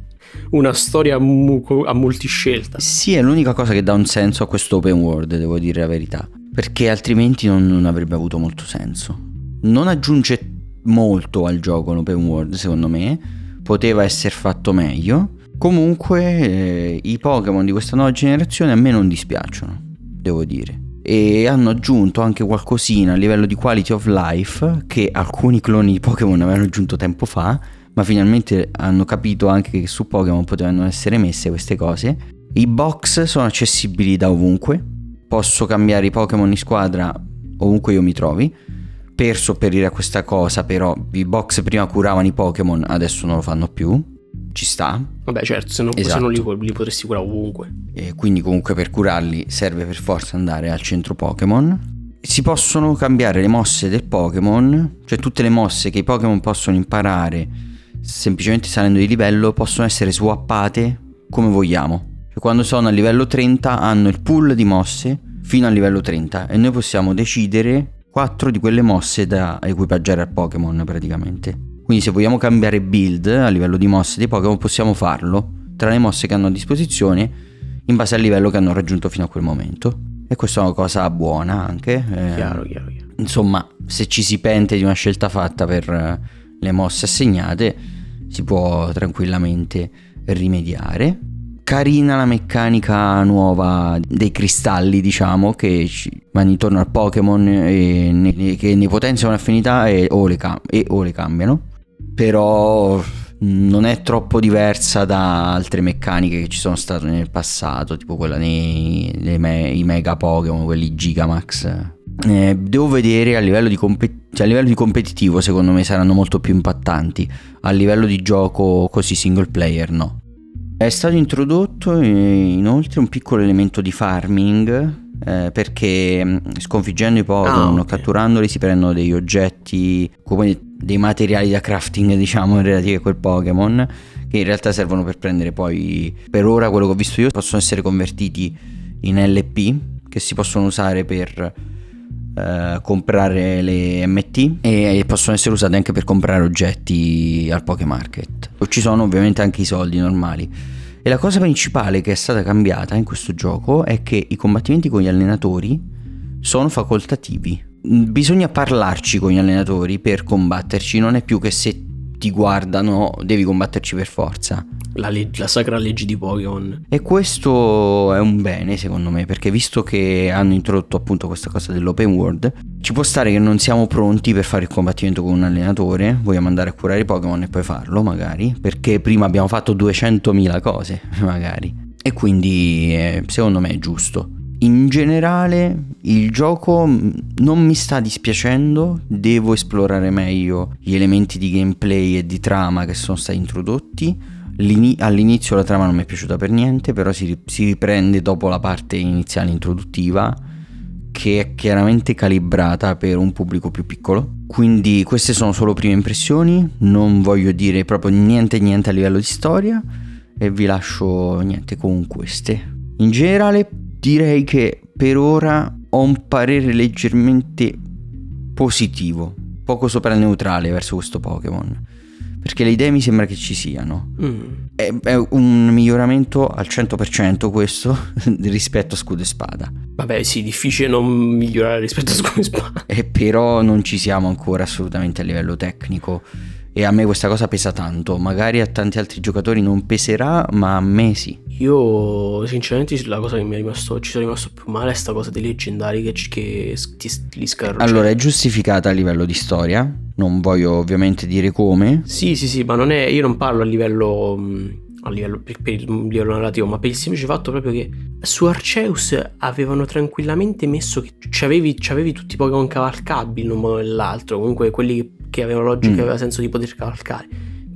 una storia a, mu- a multiscelta. Sì, è l'unica cosa che dà un senso a questo open world, devo dire la verità perché altrimenti non, non avrebbe avuto molto senso. Non aggiunge molto al gioco l'open world, secondo me, poteva essere fatto meglio. Comunque eh, i Pokémon di questa nuova generazione a me non dispiacciono, devo dire. E hanno aggiunto anche qualcosina a livello di quality of life che alcuni cloni di Pokémon avevano aggiunto tempo fa, ma finalmente hanno capito anche che su Pokémon potevano essere messe queste cose. I box sono accessibili da ovunque, posso cambiare i Pokémon in squadra ovunque io mi trovi. Per sopperire a questa cosa, però, i box prima curavano i Pokémon, adesso non lo fanno più. Ci sta. Vabbè, certo, se non, esatto. se non li, li, potresti curare ovunque. E quindi, comunque, per curarli serve per forza andare al centro Pokémon. Si possono cambiare le mosse del Pokémon, cioè tutte le mosse che i Pokémon possono imparare semplicemente salendo di livello possono essere swappate come vogliamo quando sono a livello 30 hanno il pool di mosse fino a livello 30 e noi possiamo decidere 4 di quelle mosse da equipaggiare al Pokémon praticamente. Quindi se vogliamo cambiare build a livello di mosse dei Pokémon possiamo farlo tra le mosse che hanno a disposizione in base al livello che hanno raggiunto fino a quel momento. E questa è una cosa buona anche. Eh, chiaro, chiaro, chiaro. Insomma, se ci si pente di una scelta fatta per le mosse assegnate, si può tranquillamente rimediare carina la meccanica nuova dei cristalli, diciamo, che vanno intorno al Pokémon e ne, che ne potenziano l'affinità e o, cam- e o le cambiano. Però non è troppo diversa da altre meccaniche che ci sono state nel passato, tipo quella nei, me- mega Pokémon, quelli Gigamax. Eh, devo vedere a livello, compet- cioè a livello di competitivo, secondo me saranno molto più impattanti. A livello di gioco così single player, no. È stato introdotto inoltre un piccolo elemento di farming eh, perché mm, sconfiggendo i Pokémon ah, okay. catturandoli si prendono degli oggetti come dei materiali da crafting diciamo relativi a quel Pokémon che in realtà servono per prendere poi per ora quello che ho visto io possono essere convertiti in LP che si possono usare per eh, comprare le MT e possono essere usate anche per comprare oggetti al Pokémarket. Ci sono ovviamente anche i soldi normali. E la cosa principale che è stata cambiata in questo gioco è che i combattimenti con gli allenatori sono facoltativi. Bisogna parlarci con gli allenatori per combatterci, non è più che se ti guardano devi combatterci per forza la, leg- la, sacra legge di Pokémon. E questo è un bene secondo me, perché visto che hanno introdotto appunto questa cosa dell'open world, ci può stare che non siamo pronti per fare il combattimento con un allenatore, vogliamo andare a curare i Pokémon e poi farlo magari, perché prima abbiamo fatto 200.000 cose magari. E quindi eh, secondo me è giusto. In generale il gioco non mi sta dispiacendo, devo esplorare meglio gli elementi di gameplay e di trama che sono stati introdotti all'inizio la trama non mi è piaciuta per niente, però si, si riprende dopo la parte iniziale introduttiva che è chiaramente calibrata per un pubblico più piccolo. Quindi queste sono solo prime impressioni, non voglio dire proprio niente niente a livello di storia e vi lascio niente con queste. In generale direi che per ora ho un parere leggermente positivo, poco sopra il neutrale verso questo Pokémon perché le idee mi sembra che ci siano. Mm. È, è un miglioramento al 100% questo rispetto a Scudo e Spada. Vabbè, sì, difficile non migliorare rispetto a Scudo e Spada. E però non ci siamo ancora assolutamente a livello tecnico. E a me questa cosa pesa tanto. Magari a tanti altri giocatori non peserà, ma a me sì. Io, sinceramente, la cosa che mi è rimasto, ci sono rimasto più male è sta cosa dei leggendari che, che ti, li scarro. Allora, è giustificata a livello di storia. Non voglio ovviamente dire come. Sì, sì, sì, ma non è. Io non parlo a livello. A livello, per, per il livello narrativo, ma per il semplice fatto proprio che su Arceus avevano tranquillamente messo che c'avevi, c'avevi tutti i Pokémon cavalcabili in un modo o nell'altro. Comunque quelli che avevano logica, mm. aveva senso di poter cavalcare.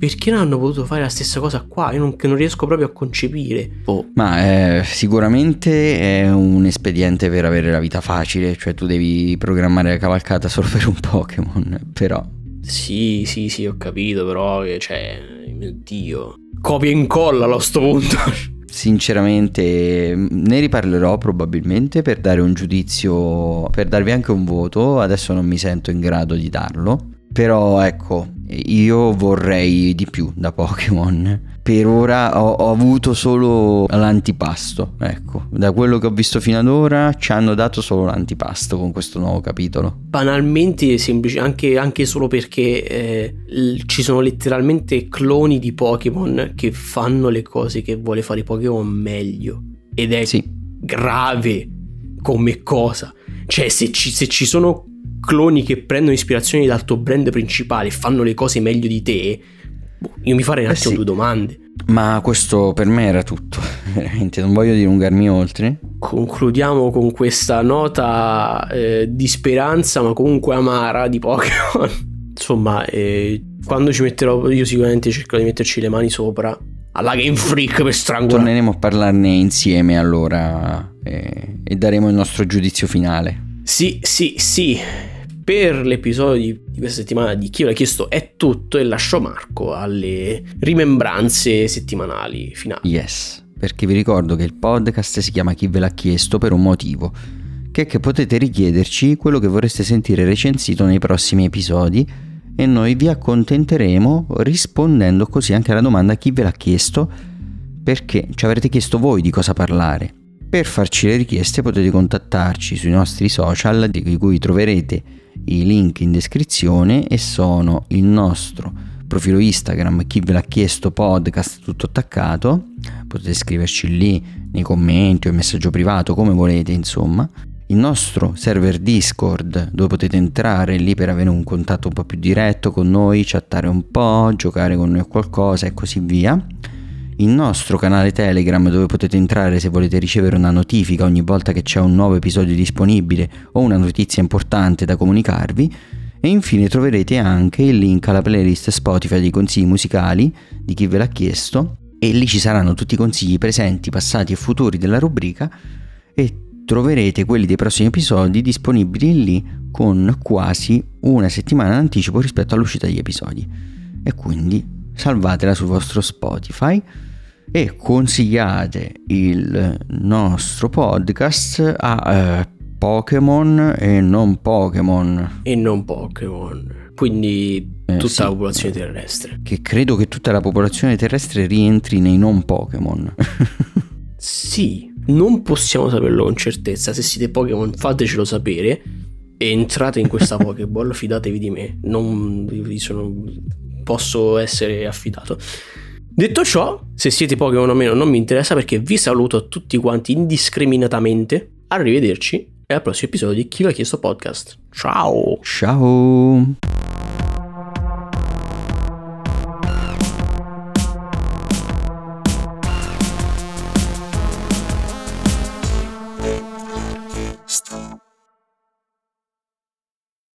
Perché non hanno potuto fare la stessa cosa qua? Io non, non riesco proprio a concepire. Oh. Ma eh, sicuramente è un espediente per avere la vita facile, cioè tu devi programmare la cavalcata solo per un Pokémon, però... Sì, sì, sì, ho capito, però, cioè, mio Dio. Copia e incolla a sto punto. Sinceramente ne riparlerò probabilmente per dare un giudizio, per darvi anche un voto, adesso non mi sento in grado di darlo però ecco, io vorrei di più da Pokémon. Per ora ho, ho, avuto solo l'antipasto, ecco. Da quello che ho visto fino ad ora ci hanno dato solo l'antipasto con questo nuovo capitolo. Banalmente semplice, anche, anche solo perché eh, ci sono letteralmente cloni di Pokémon che fanno le cose che vuole fare Pokémon meglio. Ed è sì. grave come cosa. Cioè se ci, se ci sono cloni che prendono ispirazione dal tuo brand principale e fanno le cose meglio di te, boh, io mi farei un attimo eh sì. due domande. Ma questo per me era tutto, veramente, non voglio dilungarmi oltre. Concludiamo con questa nota eh, di speranza, ma comunque amara di Pokémon. Insomma, eh, quando ci metterò, io sicuramente cercherò di metterci le mani sopra alla Game Freak per strangolare. Torneremo a parlarne insieme allora eh, e daremo il nostro giudizio finale. Sì, sì, sì per l'episodio di questa settimana di Chi l'ha chiesto è tutto e lascio Marco alle rimembranze settimanali finali. Yes, perché vi ricordo che il podcast si chiama Chi ve l'ha chiesto per un motivo, che è che potete richiederci quello che vorreste sentire recensito nei prossimi episodi e noi vi accontenteremo rispondendo così anche alla domanda chi ve l'ha chiesto perché ci avrete chiesto voi di cosa parlare. Per farci le richieste potete contattarci sui nostri social di cui troverete i link in descrizione e sono il nostro profilo Instagram chi ve l'ha chiesto podcast tutto attaccato. Potete scriverci lì nei commenti o in messaggio privato come volete insomma. Il nostro server Discord dove potete entrare lì per avere un contatto un po' più diretto con noi, chattare un po', giocare con noi a qualcosa e così via il nostro canale Telegram dove potete entrare se volete ricevere una notifica ogni volta che c'è un nuovo episodio disponibile o una notizia importante da comunicarvi. E infine troverete anche il link alla playlist Spotify dei consigli musicali di chi ve l'ha chiesto. E lì ci saranno tutti i consigli presenti, passati e futuri della rubrica. E troverete quelli dei prossimi episodi disponibili lì con quasi una settimana d'anticipo rispetto all'uscita degli episodi. E quindi salvatela sul vostro Spotify e consigliate il nostro podcast a eh, Pokémon e non Pokémon. E non Pokémon. Quindi eh, tutta sì, la popolazione terrestre. Che credo che tutta la popolazione terrestre rientri nei non Pokémon. sì, non possiamo saperlo con certezza. Se siete Pokémon fatecelo sapere. Entrate in questa Pokéball, fidatevi di me. Non sono posso essere affidato. Detto ciò, se siete Pokémon o meno non mi interessa perché vi saluto tutti quanti indiscriminatamente. Arrivederci e al prossimo episodio di Chi l'ha chiesto podcast. Ciao! Ciao!